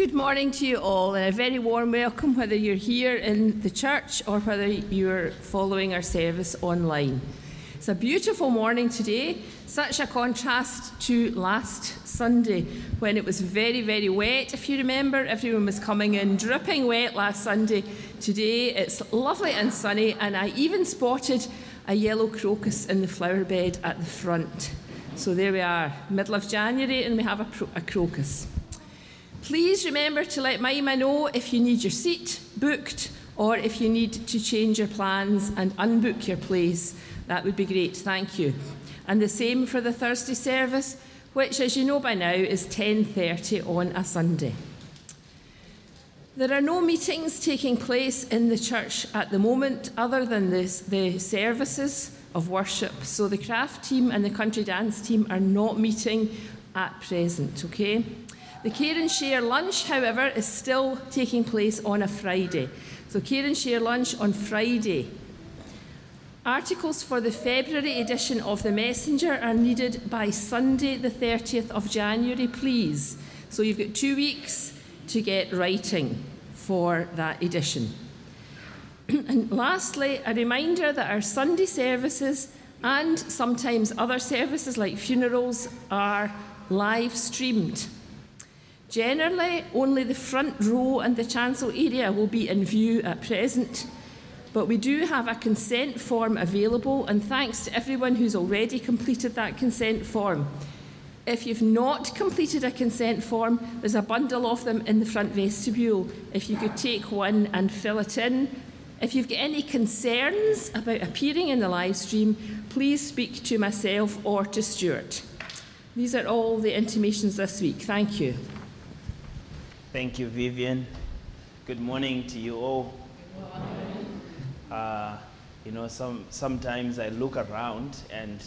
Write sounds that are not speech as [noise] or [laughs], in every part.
good morning to you all, and a very warm welcome whether you're here in the church or whether you're following our service online. It's a beautiful morning today, such a contrast to last Sunday when it was very, very wet. If you remember, everyone was coming in dripping wet last Sunday. Today it's lovely and sunny, and I even spotted a yellow crocus in the flower bed at the front. So there we are, middle of January, and we have a, pro- a crocus. Please remember to let Mima know if you need your seat booked or if you need to change your plans and unbook your place. That would be great, thank you. And the same for the Thursday service, which as you know by now is 10:30 on a Sunday. There are no meetings taking place in the church at the moment other than this, the services of worship. So the craft team and the country dance team are not meeting at present, okay? The Care and Share lunch, however, is still taking place on a Friday. So Care and Share lunch on Friday. Articles for the February edition of The Messenger are needed by Sunday, the 30th of January, please. So you've got two weeks to get writing for that edition. [clears throat] and lastly, a reminder that our Sunday services and sometimes other services like funerals are live streamed. Generally, only the front row and the chancel area will be in view at present. But we do have a consent form available, and thanks to everyone who's already completed that consent form. If you've not completed a consent form, there's a bundle of them in the front vestibule. If you could take one and fill it in. If you've got any concerns about appearing in the live stream, please speak to myself or to Stuart. These are all the intimations this week. Thank you. Thank you, Vivian. Good morning to you all. Uh, you know, some, sometimes I look around and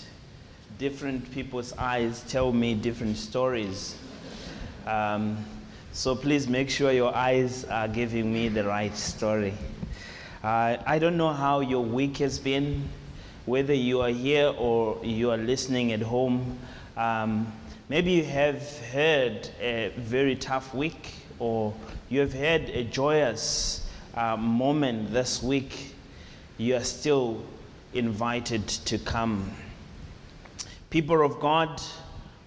different people's eyes tell me different stories. Um, so please make sure your eyes are giving me the right story. Uh, I don't know how your week has been, whether you are here or you are listening at home. Um, maybe you have heard a very tough week, or you have had a joyous uh, moment this week. You are still invited to come. People of God,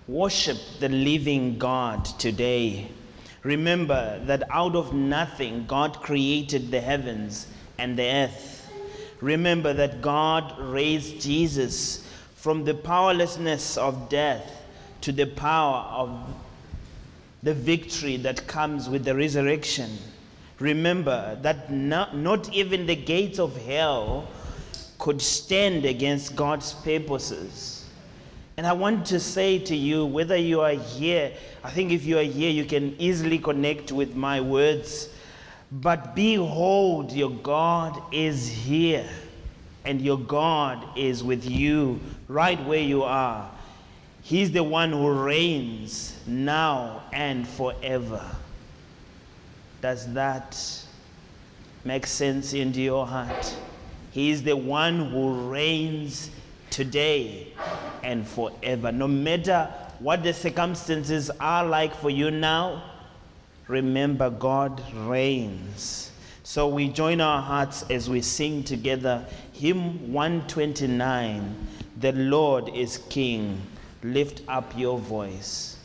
worship the living God today. Remember that out of nothing, God created the heavens and the earth. Remember that God raised Jesus from the powerlessness of death to the power of the victory that comes with the resurrection. Remember that not, not even the gates of hell could stand against God's purposes. And I want to say to you, whether you are here, I think if you are here, you can easily connect with my words. But behold, your God is here, and your God is with you right where you are. He's the one who reigns now and forever. Does that make sense into your heart? He is the one who reigns today and forever. No matter what the circumstances are like for you now, remember God reigns. So we join our hearts as we sing together hymn 129 The Lord is King. Lift up your voice.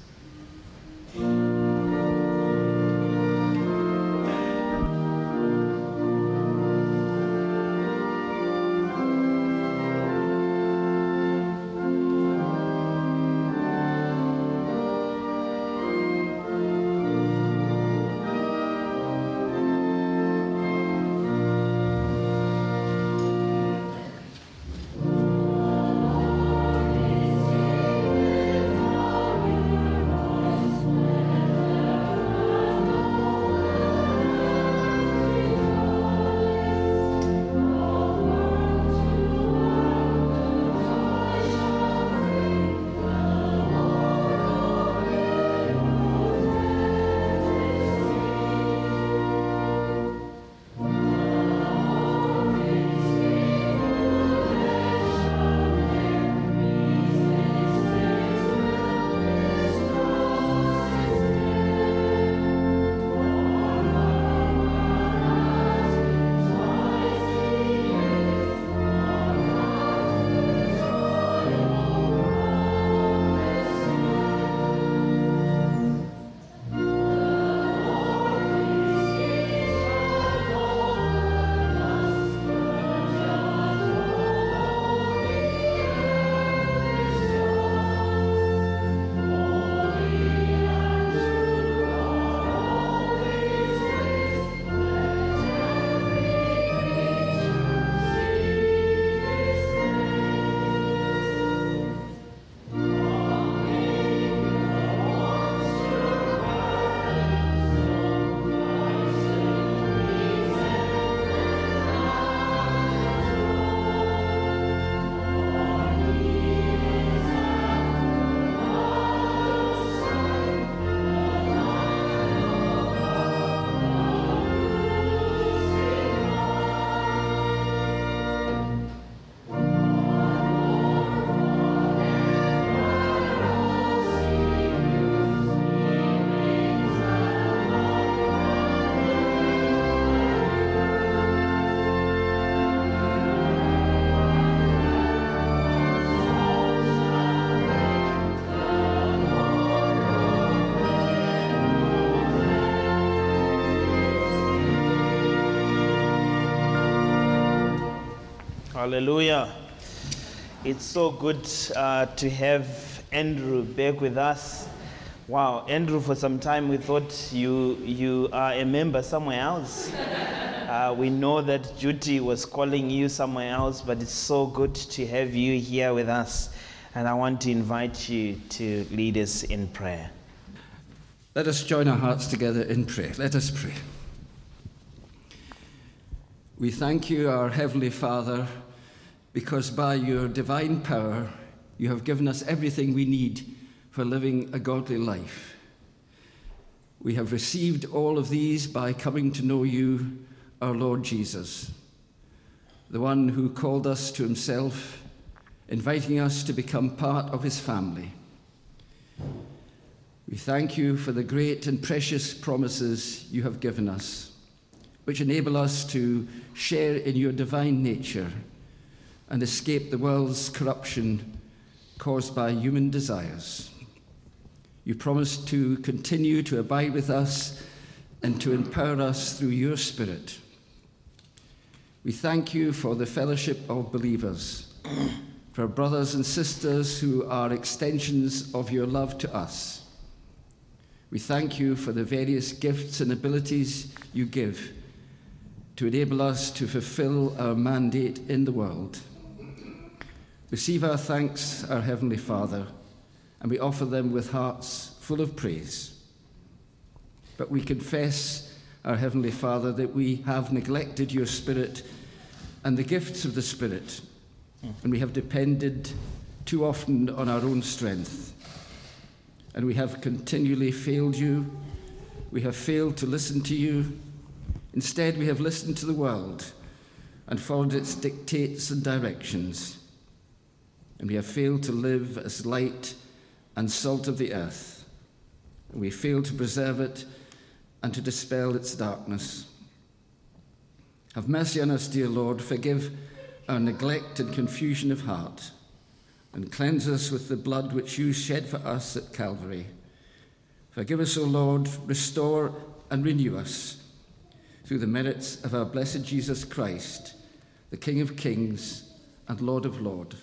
Hallelujah. It's so good uh, to have Andrew back with us. Wow, Andrew, for some time we thought you, you are a member somewhere else. [laughs] Uh, we know that Judy was calling you somewhere else, but it's so good to have you here with us. And I want to invite you to lead us in prayer. Let us join our hearts together in prayer. Let us pray. We thank you, our Heavenly Father, because by your divine power you have given us everything we need for living a godly life. We have received all of these by coming to know you, our Lord Jesus, the one who called us to himself, inviting us to become part of his family. We thank you for the great and precious promises you have given us, which enable us to share in your divine nature and escape the world's corruption caused by human desires. You promise to continue to abide with us and to empower us through your Spirit. We thank you for the fellowship of believers, for brothers and sisters who are extensions of your love to us. We thank you for the various gifts and abilities you give to enable us to fulfill our mandate in the world. Receive our thanks, our Heavenly Father, and we offer them with hearts full of praise. But we confess, our Heavenly Father, that we have neglected your Spirit and the gifts of the Spirit, and we have depended too often on our own strength and we have continually failed you. We have failed to listen to you. Instead, we have listened to the world and followed its dictates and directions. And we have failed to live as light and salt of the earth. We failed to preserve it and to dispel its darkness. Have mercy on us, dear Lord. Forgive our neglect and confusion of heart and cleanse us with the blood which you shed for us at Calvary. Forgive us, O Lord, restore and renew us through the merits of our blessed Jesus Christ, the King of kings and Lord of lords.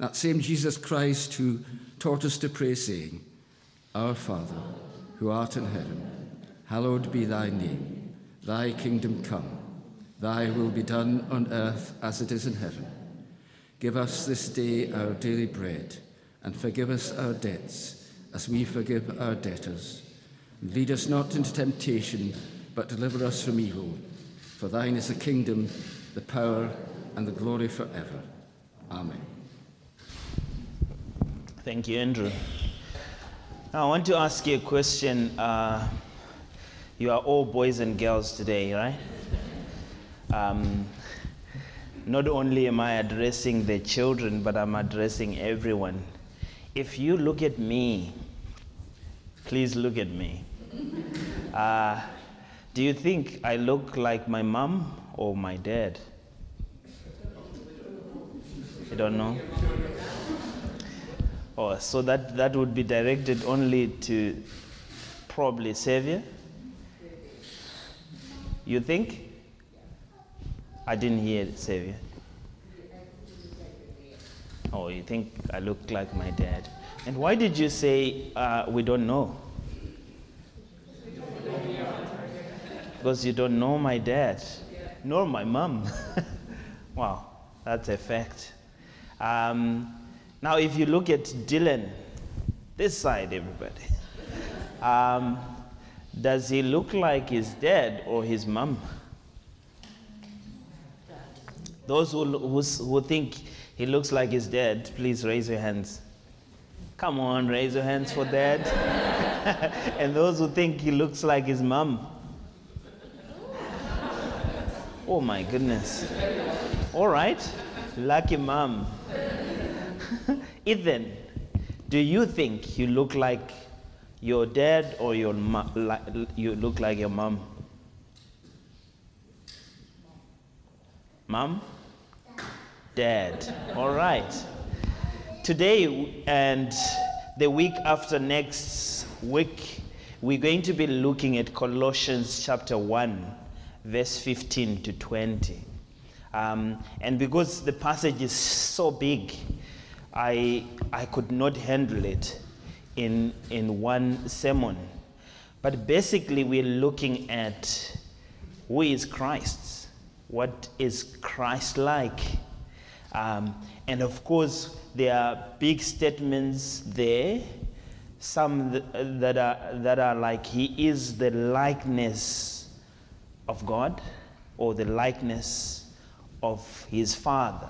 That same Jesus Christ who taught us to pray, saying, Our Father, who art in heaven, hallowed be thy name. Thy kingdom come, thy will be done on earth as it is in heaven. Give us this day our daily bread, and forgive us our debts, as we forgive our debtors. Lead us not into temptation, but deliver us from evil. For thine is the kingdom, the power, and the glory forever. Amen. Thank you, Andrew. I want to ask you a question. Uh, you are all boys and girls today, right? Um, not only am I addressing the children, but I'm addressing everyone. If you look at me, please look at me. Uh, do you think I look like my mom or my dad? I don't know? Oh, so that, that would be directed only to probably Savior? You think? I didn't hear Savior. Oh, you think I look like my dad? And why did you say uh, we don't know? Because you don't know my dad, nor my mom. [laughs] wow, that's a fact. Um, now, if you look at Dylan, this side, everybody, um, does he look like his dad or his mom? Those who, who, who think he looks like he's dead, please raise your hands. Come on, raise your hands for dad. [laughs] and those who think he looks like his mom. Oh my goodness. All right, lucky mom. [laughs] Ethan, do you think you look like your dad or your mo- you look like your mom? Mom? Dad. All right. Today and the week after next week, we're going to be looking at Colossians chapter 1, verse 15 to 20. Um, and because the passage is so big, I, I could not handle it in, in one sermon. But basically, we're looking at who is Christ? What is Christ like? Um, and of course, there are big statements there, some th- that are, that are like, He is the likeness of God or the likeness of His Father.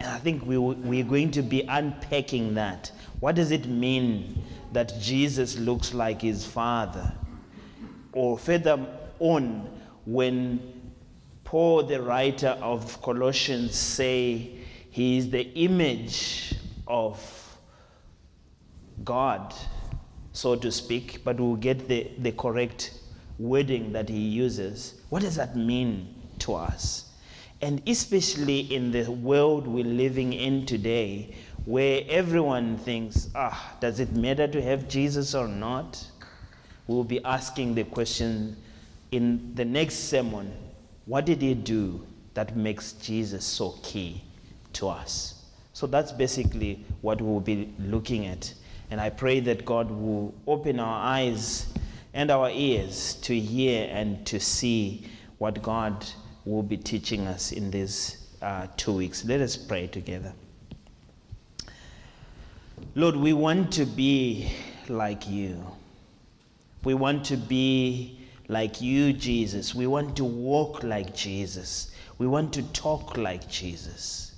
And I think we, we're going to be unpacking that. What does it mean that Jesus looks like his Father? Or further on, when Paul, the writer of Colossians, say he is the image of God, so to speak, but we'll get the, the correct wording that he uses. What does that mean to us? And especially in the world we're living in today, where everyone thinks, ah, does it matter to have Jesus or not? We'll be asking the question in the next sermon what did he do that makes Jesus so key to us? So that's basically what we'll be looking at. And I pray that God will open our eyes and our ears to hear and to see what God will be teaching us in these uh, two weeks. Let us pray together. Lord, we want to be like you. We want to be like you, Jesus. We want to walk like Jesus. We want to talk like Jesus.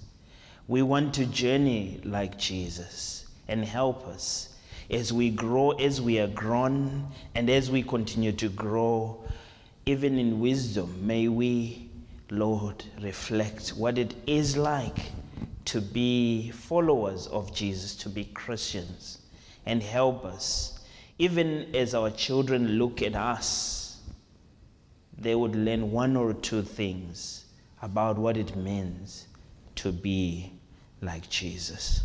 We want to journey like Jesus and help us as we grow, as we are grown, and as we continue to grow, even in wisdom. May we, Lord, reflect what it is like to be followers of Jesus, to be Christians, and help us. Even as our children look at us, they would learn one or two things about what it means to be like Jesus.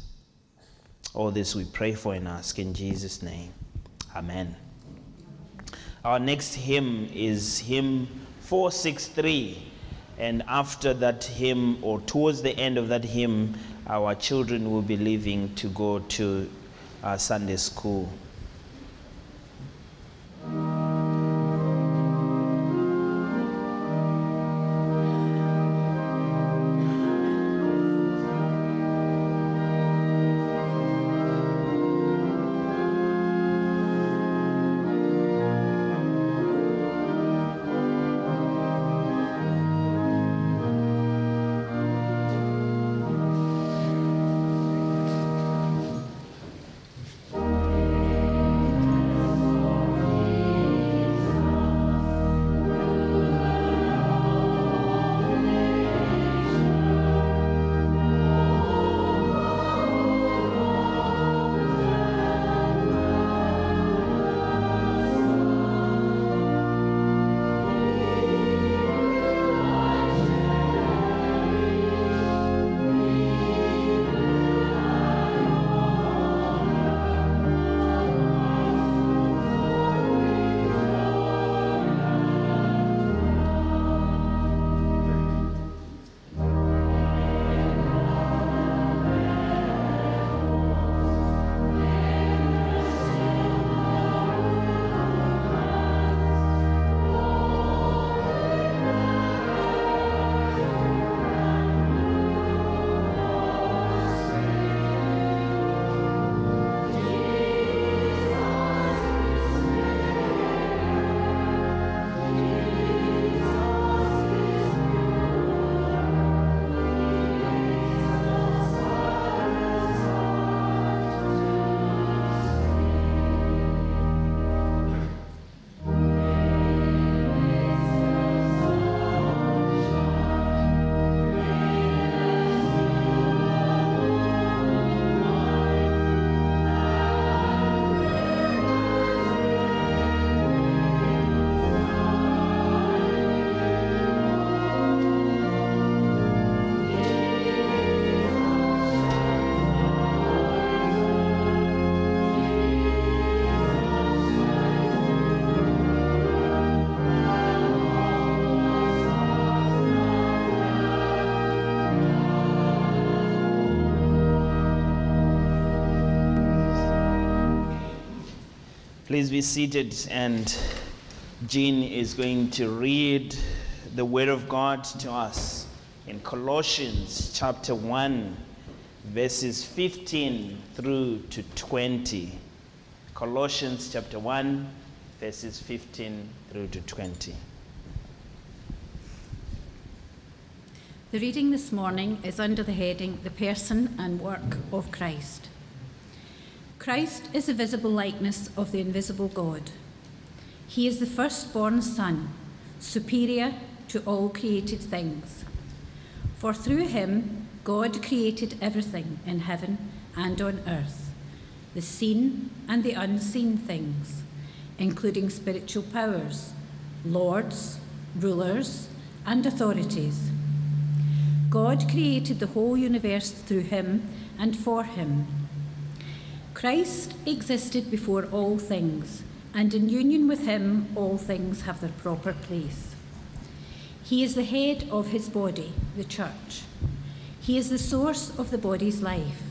All this we pray for and ask in Jesus' name. Amen. Our next hymn is hymn 463. And after that hymn, or towards the end of that hymn, our children will be leaving to go to uh, Sunday school. Please be seated, and Jean is going to read the Word of God to us in Colossians chapter 1, verses 15 through to 20. Colossians chapter 1, verses 15 through to 20. The reading this morning is under the heading The Person and Work of Christ. Christ is the visible likeness of the invisible God. He is the firstborn Son, superior to all created things. For through him, God created everything in heaven and on earth, the seen and the unseen things, including spiritual powers, lords, rulers, and authorities. God created the whole universe through him and for him. Christ existed before all things, and in union with him, all things have their proper place. He is the head of his body, the church. He is the source of the body's life.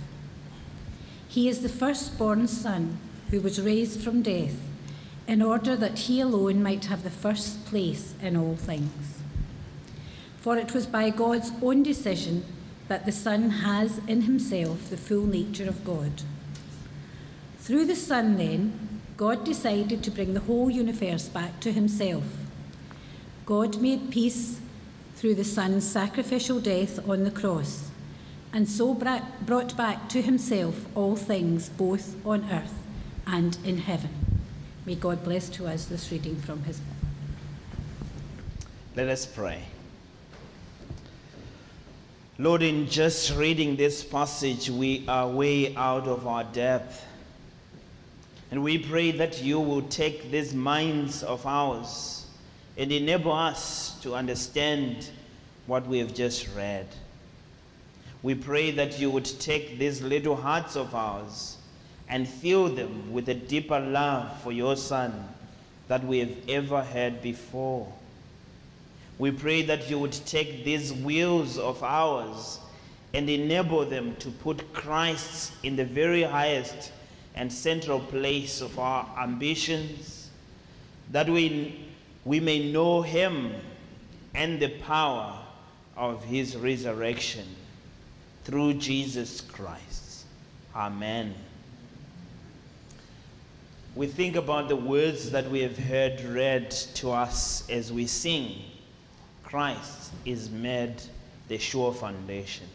He is the firstborn Son who was raised from death, in order that he alone might have the first place in all things. For it was by God's own decision that the Son has in himself the full nature of God. Through the Son, then, God decided to bring the whole universe back to himself. God made peace through the Son's sacrificial death on the cross, and so brought back to himself all things, both on earth and in heaven. May God bless to us this reading from his book. Let us pray. Lord, in just reading this passage, we are way out of our depth. And we pray that you will take these minds of ours and enable us to understand what we have just read. We pray that you would take these little hearts of ours and fill them with a deeper love for your Son that we have ever had before. We pray that you would take these wills of ours and enable them to put Christ in the very highest and central place of our ambitions, that we, we may know him and the power of his resurrection through Jesus Christ. Amen. We think about the words that we have heard read to us as we sing. Christ is made the sure foundation.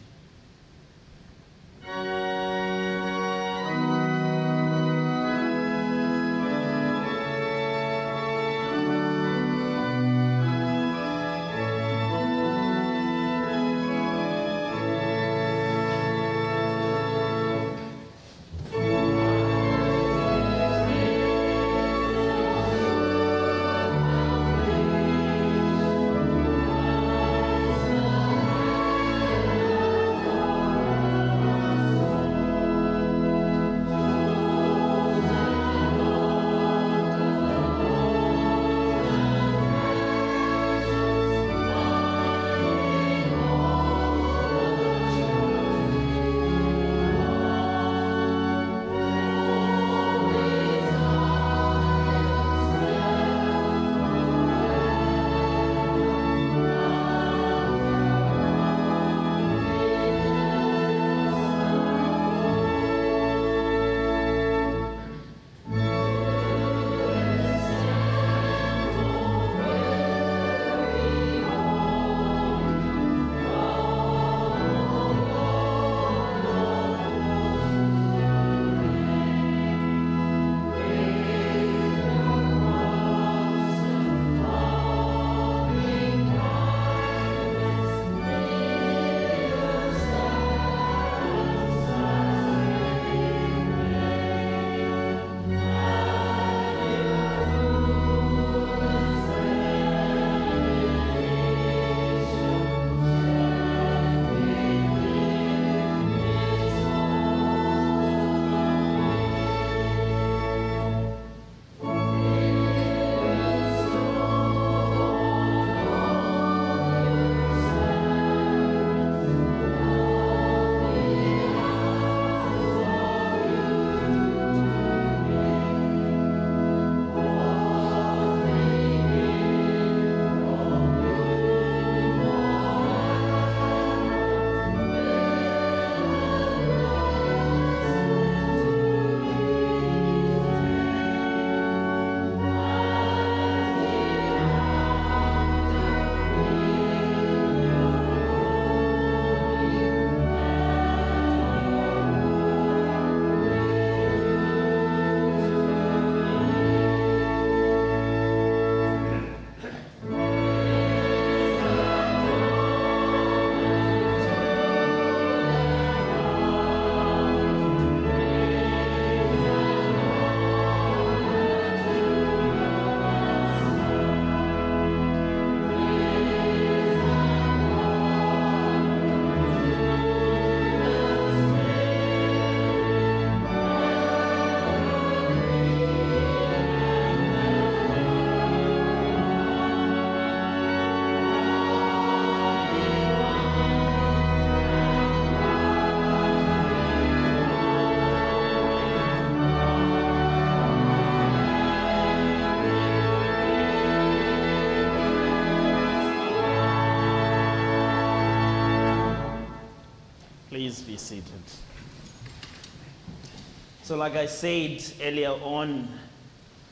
So, like I said earlier on,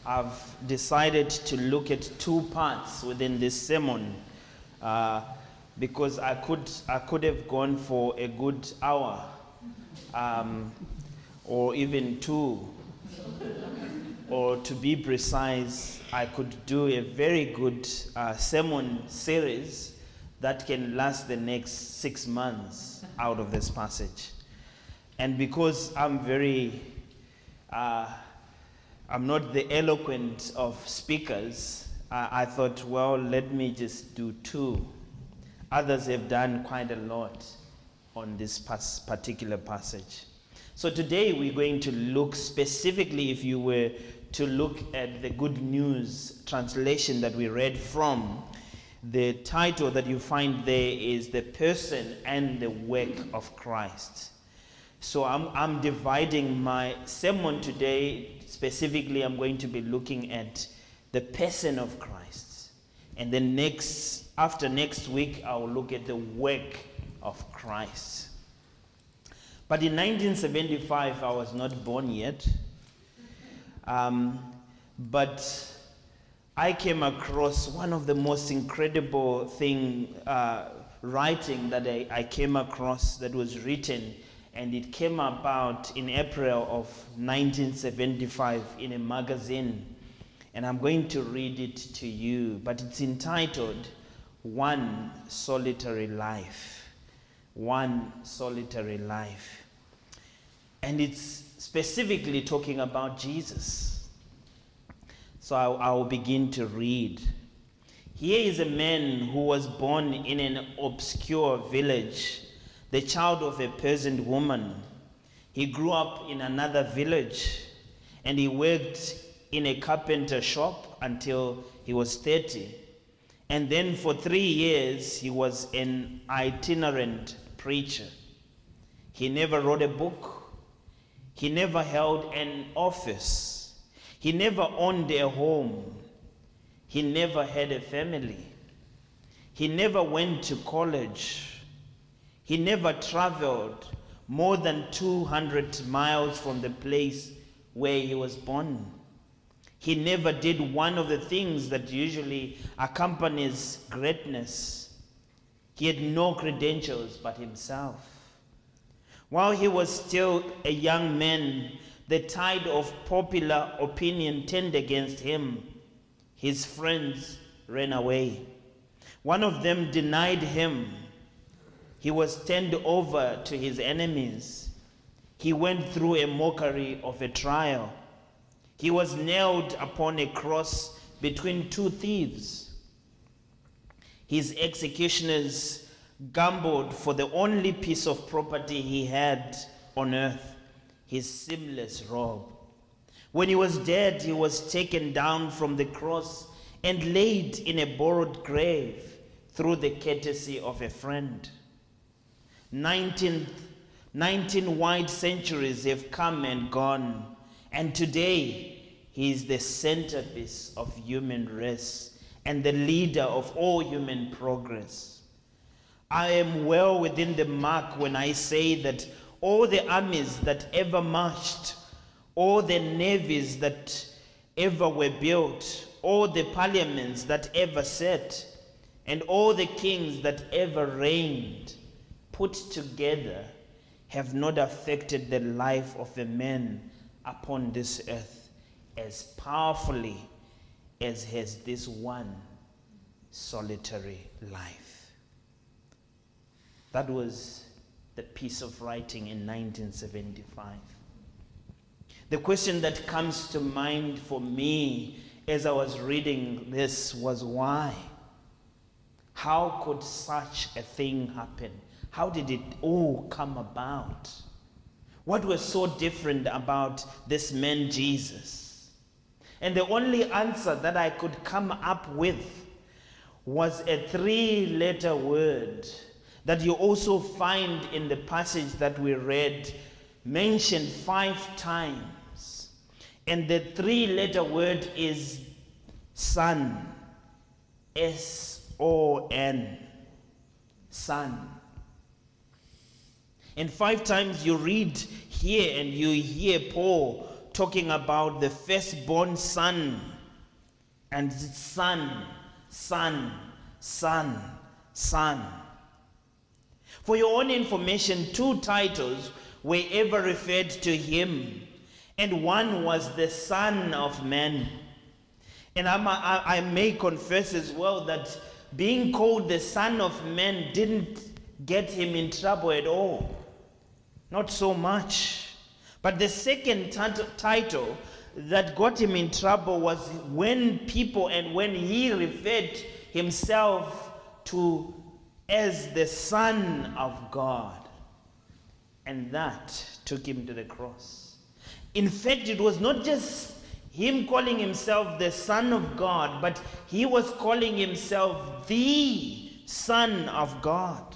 I've decided to look at two parts within this sermon uh, because I could, I could have gone for a good hour um, or even two. or to be precise, I could do a very good uh, sermon series that can last the next six months out of this passage. And because I'm very, uh, I'm not the eloquent of speakers, uh, I thought, well, let me just do two. Others have done quite a lot on this pas- particular passage. So today we're going to look specifically, if you were to look at the Good News translation that we read from, the title that you find there is The Person and the Work of Christ. So I'm, I'm dividing my sermon today. Specifically, I'm going to be looking at the person of Christ. And then next, after next week, I'll look at the work of Christ. But in 1975, I was not born yet. Um, but I came across one of the most incredible thing uh, writing that I, I came across that was written, and it came about in April of 1975 in a magazine. And I'm going to read it to you, but it's entitled One Solitary Life. One Solitary Life. And it's specifically talking about Jesus. So I, will begin to read. Here is a man who was born in an obscure village, the child of a peasant woman. He grew up in another village and he worked in a carpenter shop until he was 30. And then for three years, he was an itinerant preacher. He never wrote a book, he never held an office. He never owned a home. He never had a family. He never went to college. He never traveled more than 200 miles from the place where he was born. He never did one of the things that usually accompanies greatness. He had no credentials but himself. While he was still a young man, the tide of popular opinion turned against him. His friends ran away. One of them denied him. He was turned over to his enemies. He went through a mockery of a trial. He was nailed upon a cross between two thieves. His executioners gambled for the only piece of property he had on earth his seamless robe. When he was dead, he was taken down from the cross and laid in a borrowed grave through the courtesy of a friend. 19, 19 wide centuries have come and gone, and today he is the centerpiece of human race and the leader of all human progress. I am well within the mark when I say that all the armies that ever marched, all the navies that ever were built, all the parliaments that ever sat, and all the kings that ever reigned, put together, have not affected the life of a man upon this earth as powerfully as has this one solitary life. That was the piece of writing in 1975. The question that comes to mind for me as I was reading this was why? How could such a thing happen? How did it all come about? What was so different about this man Jesus? And the only answer that I could come up with was a three letter word that you also find in the passage that we read mentioned five times. And the three letter word is son. S O N. Son. And five times you read here and you hear Paul talking about the firstborn son and son, son, son, son. For your own information, two titles were ever referred to him, and one was the Son of Man. And I'm, I, I may confess as well that being called the Son of Man didn't get him in trouble at all. Not so much. But the second tit- title that got him in trouble was when people and when he referred himself to as the Son of God. And that took him to the cross. In fact, it was not just him calling himself the Son of God, but he was calling himself the Son of God.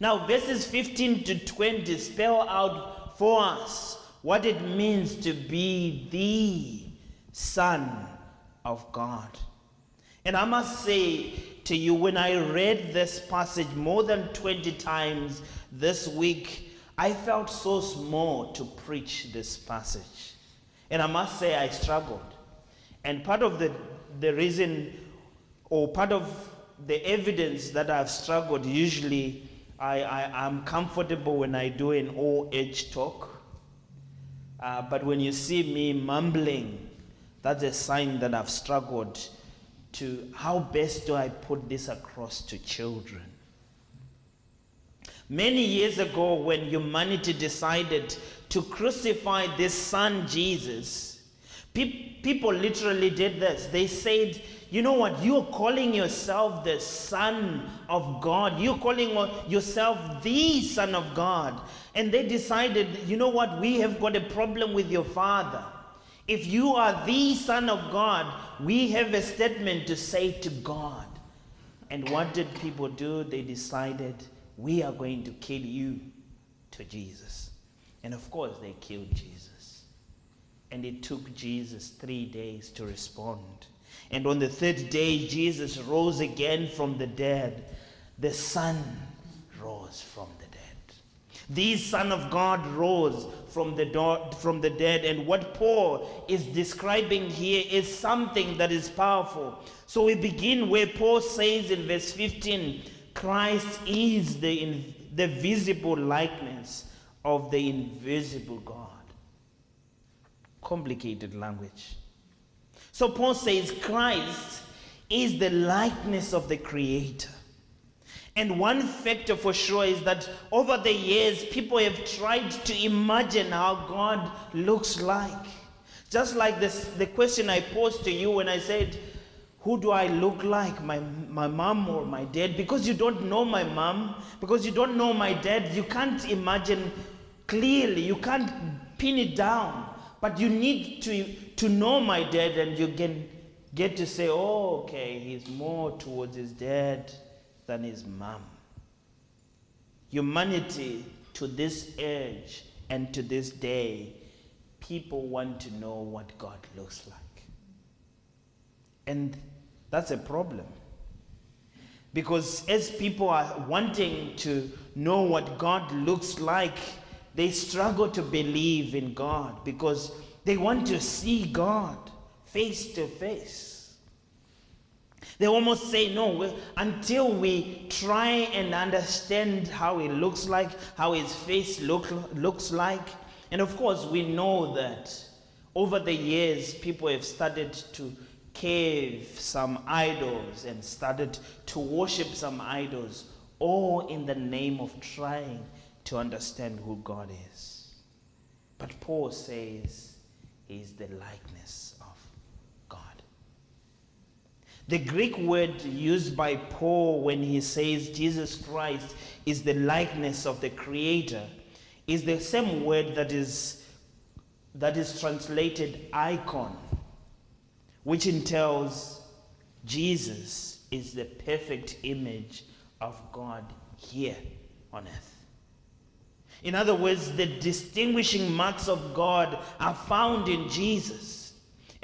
Now, verses 15 to 20 spell out for us what it means to be the Son of God. And I must say to you, when I read this passage more than 20 times this week, I felt so small to preach this passage. And I must say, I struggled. And part of the, the reason, or part of the evidence that I've struggled, usually I, I, am comfortable when I do an all age talk. Uh, but when you see me mumbling, that's a sign that I've struggled to how best do I put this across to children. Many years ago, when humanity decided to crucify this son Jesus, pe- people literally did this. They said, you know what? You're calling yourself the Son of God. You're calling yourself the Son of God. And they decided, you know what? We have got a problem with your Father. If you are the Son of God, we have a statement to say to God. And what did people do? They decided, we are going to kill you to Jesus. And of course, they killed Jesus. And it took Jesus three days to respond. And on the third day, Jesus rose again from the dead. The Son rose from the. The Son of God rose from the, do- from the dead. And what Paul is describing here is something that is powerful. So we begin where Paul says in verse 15 Christ is the, in- the visible likeness of the invisible God. Complicated language. So Paul says Christ is the likeness of the Creator. And one factor for sure is that over the years, people have tried to imagine how God looks like. Just like this, the question I posed to you when I said, Who do I look like, my, my mom or my dad? Because you don't know my mom, because you don't know my dad, you can't imagine clearly, you can't pin it down. But you need to, to know my dad, and you can get to say, oh, okay, he's more towards his dad than his mom. Humanity to this age and to this day, people want to know what God looks like. And that's a problem. Because as people are wanting to know what God looks like, they struggle to believe in God because they want to see God face to face. They almost say, no, until we try and understand how he looks like, how his face look, looks like. And of course, we know that over the years, people have started to cave some idols and started to worship some idols, all in the name of trying to understand who God is. But Paul says he's the likeness. The Greek word used by Paul when he says Jesus Christ is the likeness of the Creator is the same word that is, that is translated icon, which entails Jesus is the perfect image of God here on earth. In other words, the distinguishing marks of God are found in Jesus.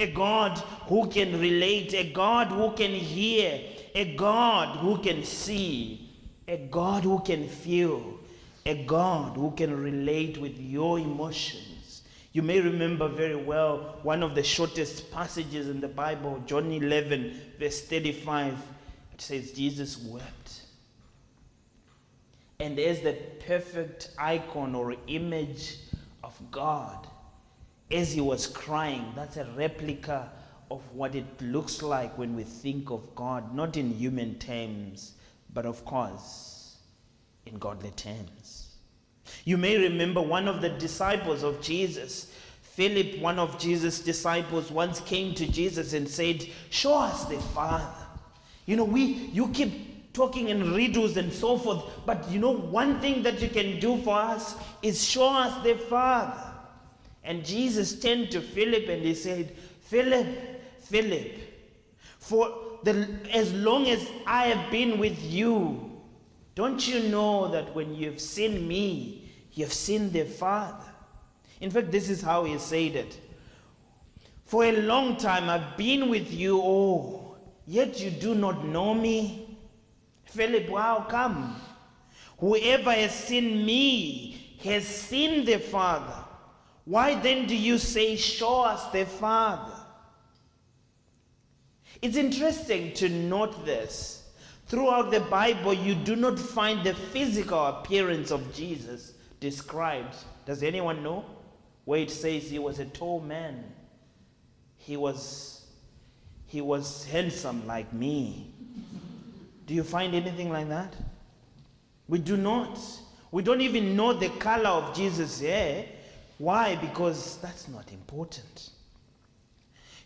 A God who can relate, a God who can hear, a God who can see, a God who can feel, a God who can relate with your emotions. You may remember very well one of the shortest passages in the Bible, John 11, verse 35. It says, Jesus wept. And as the perfect icon or image of God, as he was crying, that's a replica of what it looks like when we think of God, not in human terms, but of course in godly terms. You may remember one of the disciples of Jesus, Philip, one of Jesus' disciples, once came to Jesus and said, Show us the Father. You know, we you keep talking in riddles and so forth, but you know, one thing that you can do for us is show us the Father. And Jesus turned to Philip and he said, Philip, Philip, for the, as long as I have been with you, don't you know that when you've seen me, you've seen the Father? In fact, this is how he said it. For a long time I've been with you, all, yet you do not know me. Philip, how come? Whoever has seen me has seen the Father. Why then do you say, Show us the Father? It's interesting to note this. Throughout the Bible, you do not find the physical appearance of Jesus described. Does anyone know? Where it says he was a tall man. He was he was handsome like me. Do you find anything like that? We do not. We don't even know the color of Jesus' hair. Why? Because that's not important.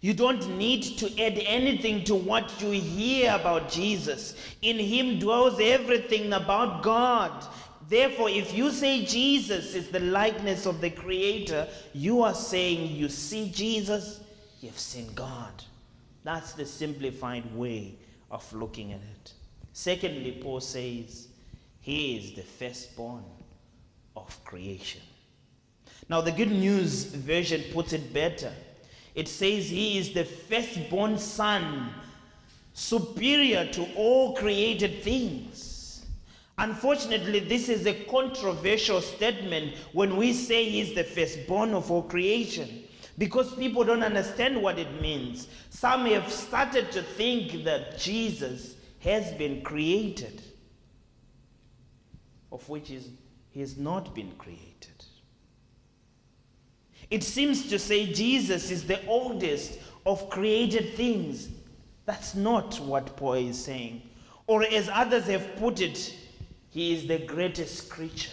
You don't need to add anything to what you hear about Jesus. In him dwells everything about God. Therefore, if you say Jesus is the likeness of the Creator, you are saying you see Jesus, you've seen God. That's the simplified way of looking at it. Secondly, Paul says, He is the firstborn of creation. Now, the Good News version puts it better. It says he is the firstborn son, superior to all created things. Unfortunately, this is a controversial statement when we say he's the firstborn of all creation because people don't understand what it means. Some have started to think that Jesus has been created, of which he has not been created. It seems to say Jesus is the oldest of created things. That's not what Paul is saying. Or as others have put it, he is the greatest creature.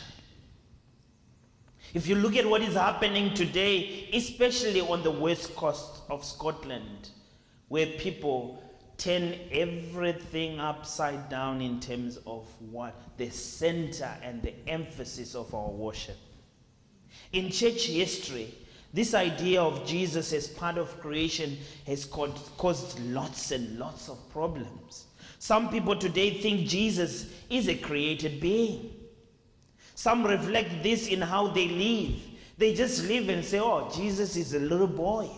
If you look at what is happening today, especially on the west coast of Scotland, where people turn everything upside down in terms of what the center and the emphasis of our worship. In church history, this idea of Jesus as part of creation has caused lots and lots of problems. Some people today think Jesus is a created being. Some reflect this in how they live. They just live and say, oh, Jesus is a little boy.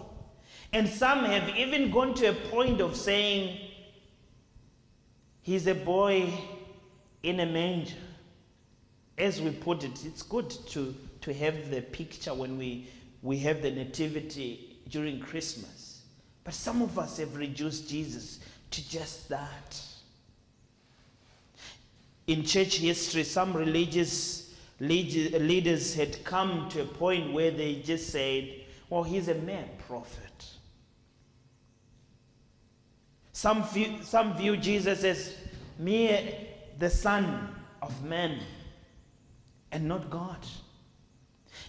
And some have even gone to a point of saying, he's a boy in a manger. As we put it, it's good to, to have the picture when we we have the nativity during Christmas. But some of us have reduced Jesus to just that. In church history, some religious leaders had come to a point where they just said, well, he's a mere prophet. Some view, some view Jesus as mere the son of man and not God.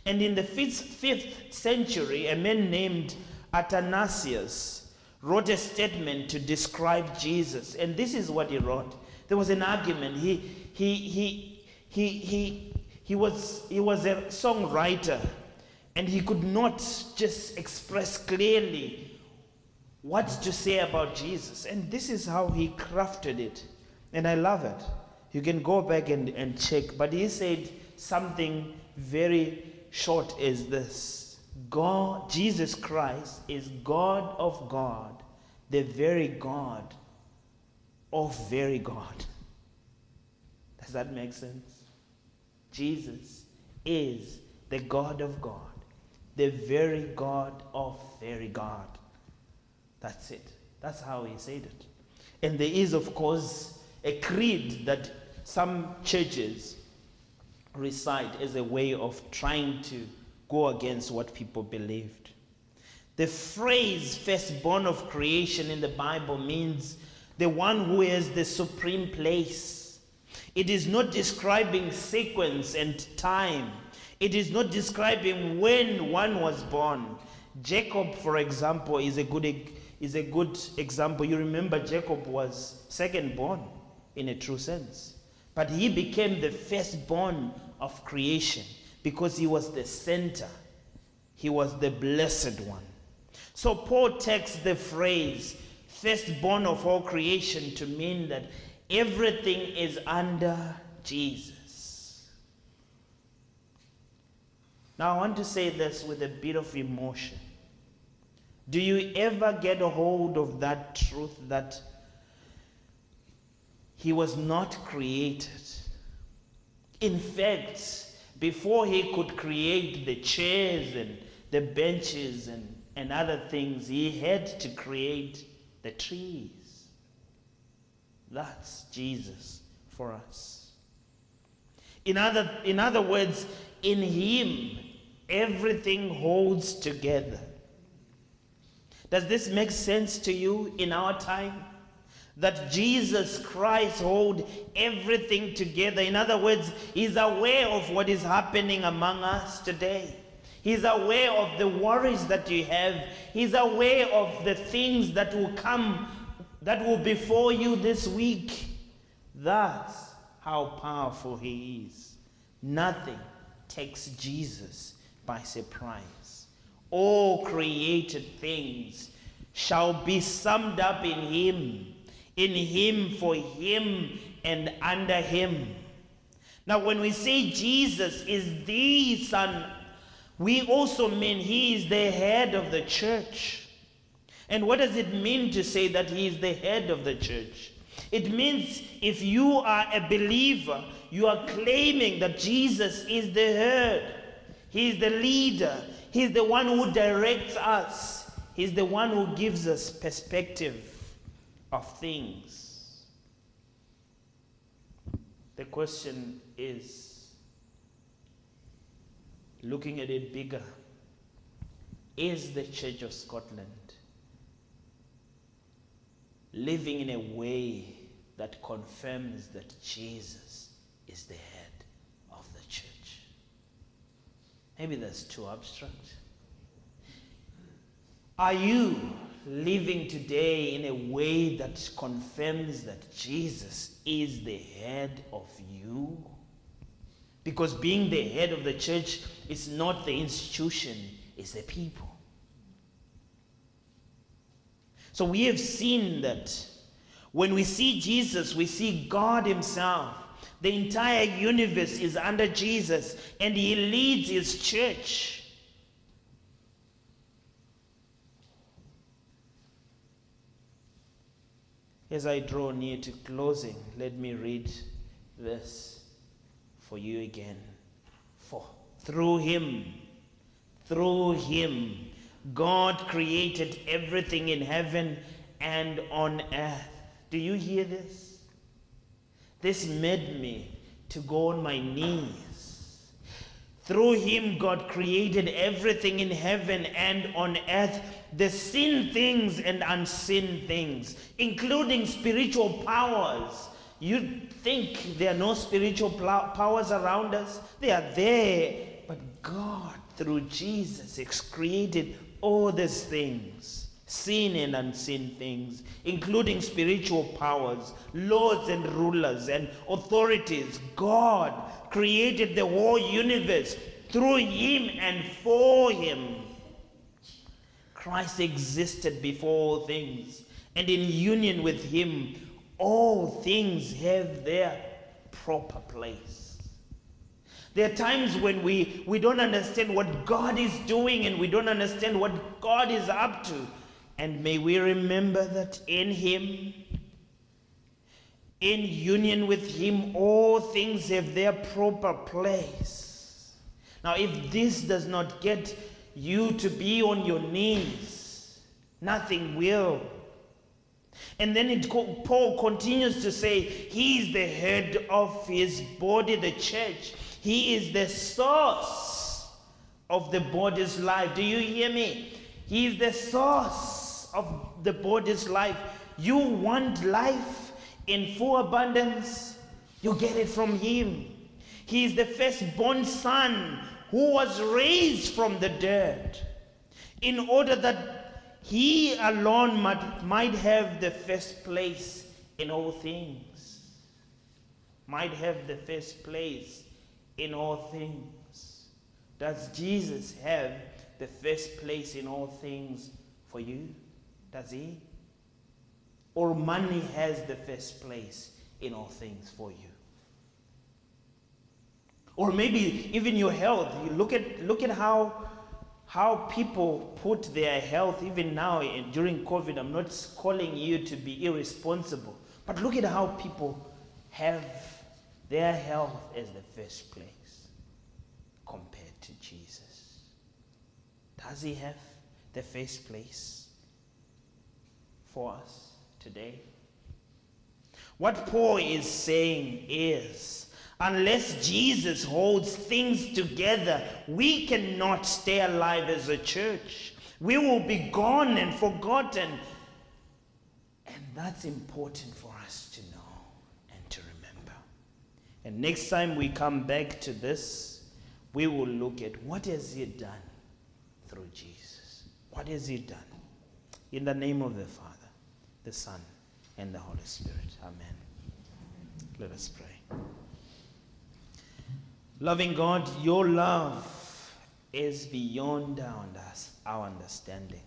And in the fifth, fifth century, a man named Athanasius wrote a statement to describe Jesus. And this is what he wrote. There was an argument. He, he, he, he, he, he, was, he was a songwriter, and he could not just express clearly what to say about Jesus. And this is how he crafted it. And I love it. You can go back and, and check. But he said something very short is this God, Jesus Christ, is God of God, the very God of very God. [laughs] Does that make sense? Jesus is the God of God, the very God of very God. That's it. That's how he said it. And there is, of course, a creed that some churches recite as a way of trying to go against what people believed. The phrase firstborn of creation in the Bible means the one who has the supreme place. It is not describing sequence and time. It is not describing when one was born. Jacob, for example, is a good, is a good example. You remember Jacob was second born in a true sense. But he became the firstborn of creation because he was the center. He was the blessed one. So Paul takes the phrase firstborn of all creation to mean that everything is under Jesus. Now I want to say this with a bit of emotion. Do you ever get a hold of that truth that he was not created? In fact, before he could create the chairs and the benches and, and other things, he had to create the trees. That's Jesus for us. In other, in other words, in Him, everything holds together. Does this make sense to you in our time? That Jesus Christ hold everything together. In other words, He's aware of what is happening among us today. He's aware of the worries that you have. He's aware of the things that will come, that will before you this week. That's how powerful He is. Nothing takes Jesus by surprise. All created things shall be summed up in Him, in Him, for Him, and under Him. Now, when we say Jesus is the Son we also mean he is the head of the church. And what does it mean to say that he is the head of the church? It means if you are a believer, you are claiming that Jesus is the head, he is the leader, he's the one who directs us, he's the one who gives us perspective of things. The question is looking at it bigger, is the Church of Scotland living in a way that confirms that Jesus is the head of the church? Maybe that's too abstract. Are you living today in a way that confirms that Jesus is the head of you? Because being the head of the church is not the institution, it's the people. So we have seen that when we see Jesus, we see God Himself. The entire universe is under Jesus, and He leads His church. As I draw near to closing, let me read this for you again. For through him, through him, God created everything in heaven and on earth. Do you hear this? This made me to go on my knees. Through him, God created everything in heaven and on earth, the seen things and unseen things, including spiritual powers you think there are no spiritual powers around us? They are there. But God, through Jesus, created all these things, seen and unseen things, including spiritual powers, lords and rulers and authorities. God created the whole universe through Him and for Him. Christ existed before all things, and in union with Him, all things have their proper place. There are times when we, we don't understand what God is doing and we don't understand what God is up to. And may we remember that in Him, in union with Him, all things have their proper place. Now, if this does not get you to be on your knees, nothing will. And then it, Paul continues to say, He is the head of His body, the church. He is the source of the body's life. Do you hear me? He is the source of the body's life. You want life? in full abundance, you get it from Him. He is the firstborn Son who was raised from the dead in order that He alone might, might have the first place in all things. Might have the first place in all things. Does Jesus have the first place in all things for you? Does He? or money has the first place in all things for you. Or maybe even your health. You look at look at how how people put their health even now during COVID. I'm not calling you to be irresponsible, but look at how people have their health as the first place compared to Jesus. Does he have the first place for us? today. What Paul is saying is unless Jesus holds things together, we cannot stay alive as a church. We will be gone and forgotten. And that's important for us to know and to remember. And next time we come back to this, we will look at what has he done through Jesus. What has he done? In the name of the Father the Son, and the Holy Spirit. Amen. Let us pray. Loving God, your love is beyond our understanding.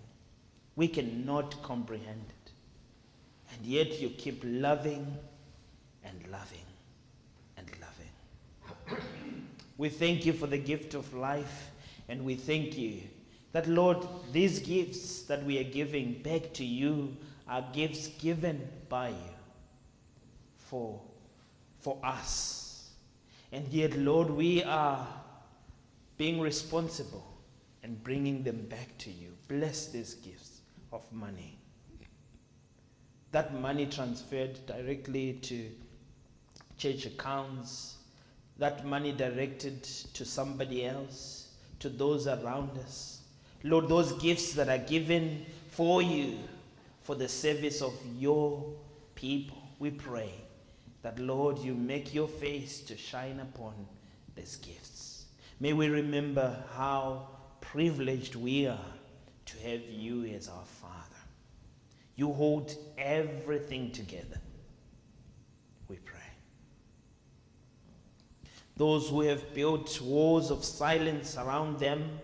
We cannot comprehend it. And yet you keep loving and loving and loving. We thank you for the gift of life, and we thank you that, Lord, these gifts that we are giving back to you are gifts given by you for, for us. And yet, Lord, we are being responsible and bringing them back to you. Bless these gifts of money. That money transferred directly to church accounts, that money directed to somebody else, to those around us. Lord, those gifts that are given for you for the service of your people. We pray that, Lord, you make your face to shine upon these gifts. May we remember how privileged we are to have you as our Father. You hold everything together. We pray. Those who have built walls of silence around them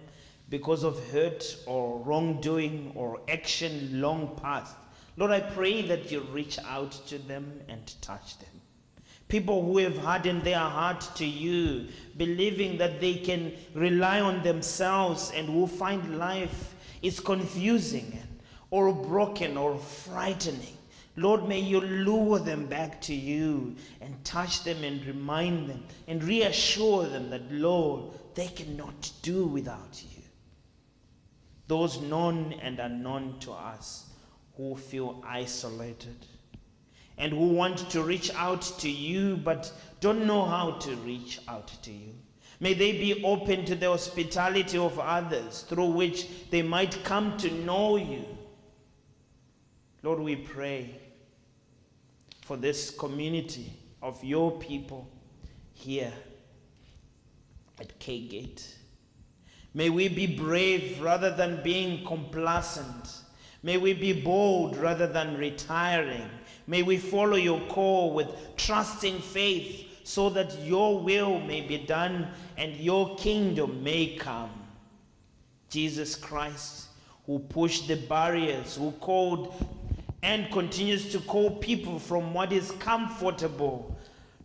because of hurt or wrongdoing or action long past. Lord, I pray that you reach out to them and touch them. People who have hardened their heart to you, believing that they can rely on themselves and who find life is confusing or broken or frightening. Lord, may you lure them back to you and touch them and remind them and reassure them that, Lord, they cannot do without you those known and unknown to us who feel isolated and who want to reach out to you but don't know how to reach out to you. May they be open to the hospitality of others through which they might come to know you. Lord, we pray for this community of your people here at K Gate. May we be brave rather than being complacent. May we be bold rather than retiring. May we follow your call with trusting faith so that your will may be done and your kingdom may come. Jesus Christ, who pushed the barriers, who called and continues to call people from what is comfortable,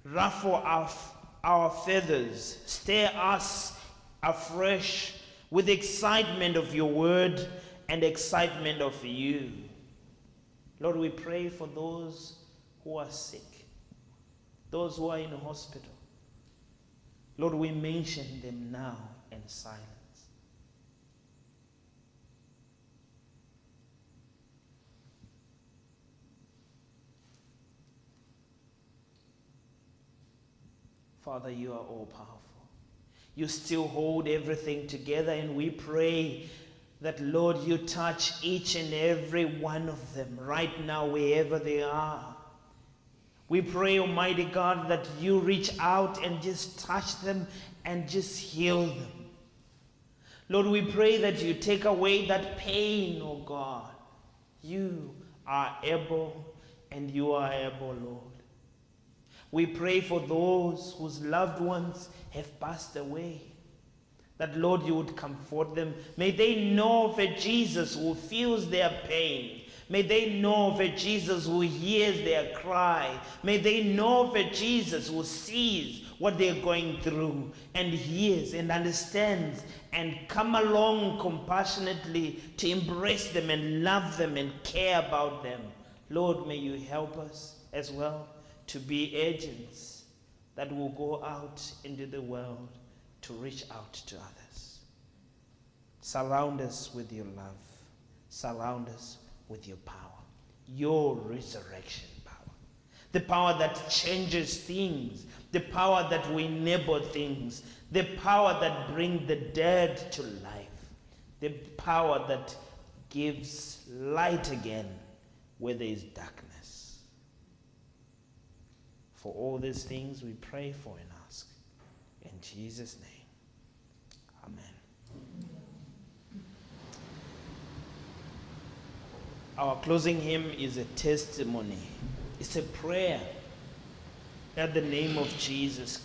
ruffle our, our feathers, stir us afresh with excitement of your word and excitement of you. Lord, we pray for those who are sick. those who are in hospital. Lord, we mention them now in silence. Father, you are all powerful. You still hold everything together, and we pray that, Lord, you touch each and every one of them right now, wherever they are. We pray, Almighty God, that you reach out and just touch them and just heal them. Lord, we pray that you take away that pain, oh God. You are able and you are able, Lord. We pray for those whose loved ones have passed away. That, Lord, you would comfort them. May they know of a Jesus who feels their pain. May they know of a Jesus who hears their cry. May they know of a Jesus who sees what they're going through and hears and understands and come along compassionately to embrace them and love them and care about them. Lord, may you help us as well to be agents that will go out into the world to reach out to others. Surround us with your love. Surround us with your power, your resurrection power. The power that changes things, the power that will enable things, the power that brings the dead to life, the power that gives light again where there is darkness. For all these things we pray for and ask. In Jesus' name. Amen. Our closing hymn is a testimony, it's a prayer at the name of Jesus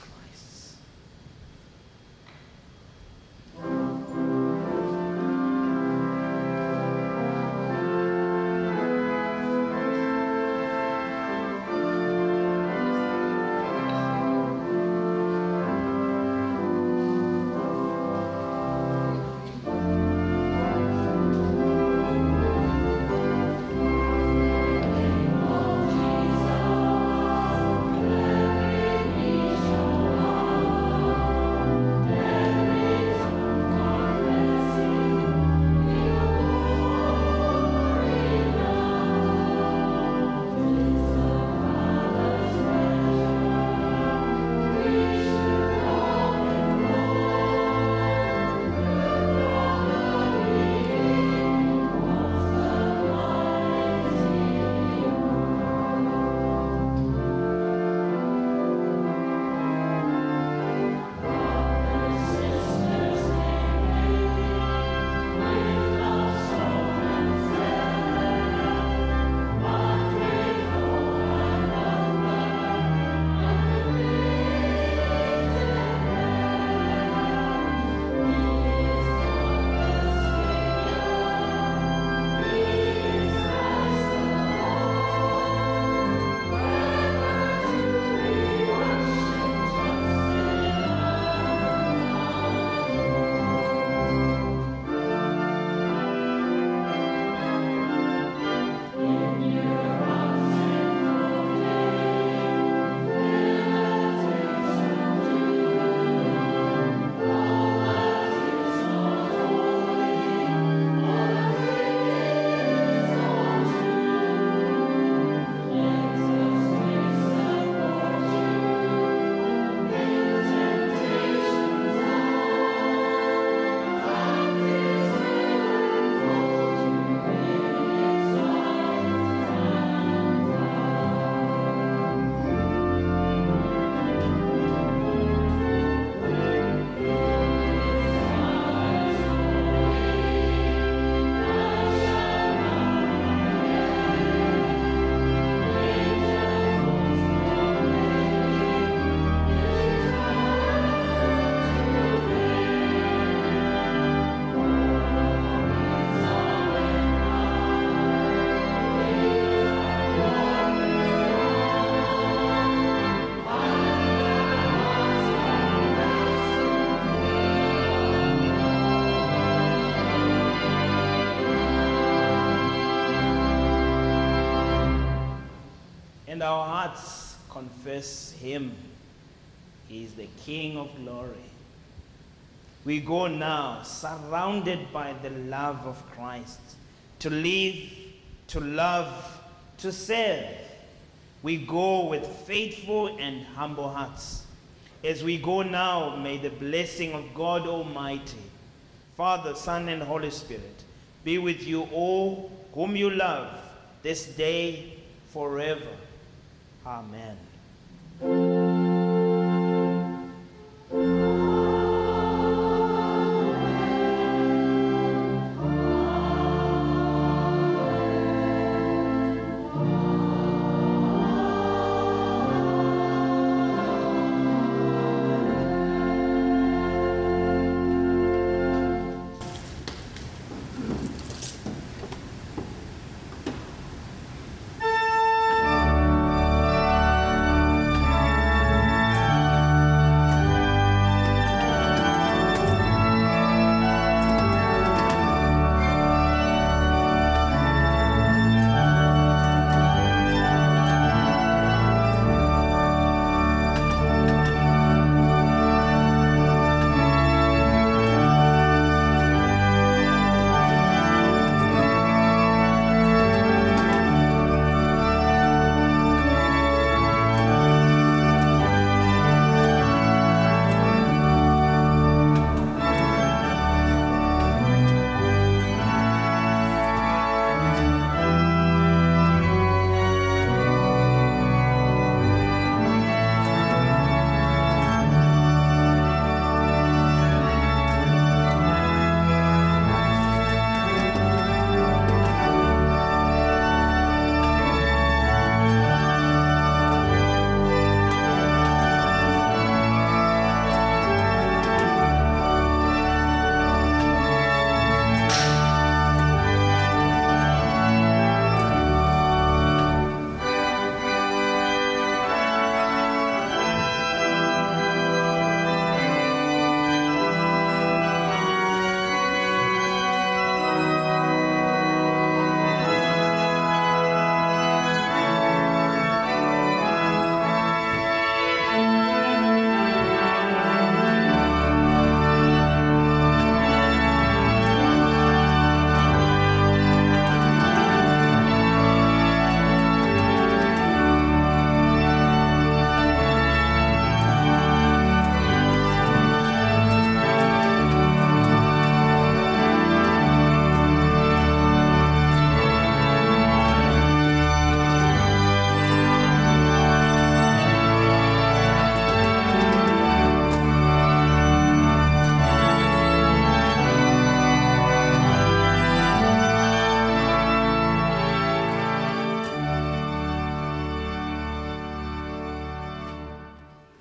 our hearts confess him. He is the King of glory. We go now, surrounded by the love of Christ, to live, to love, to serve. We go with faithful and humble hearts. As we go now, may the blessing of God Almighty, Father, Son, and Holy Spirit be with you all whom you love this day forever. Amen.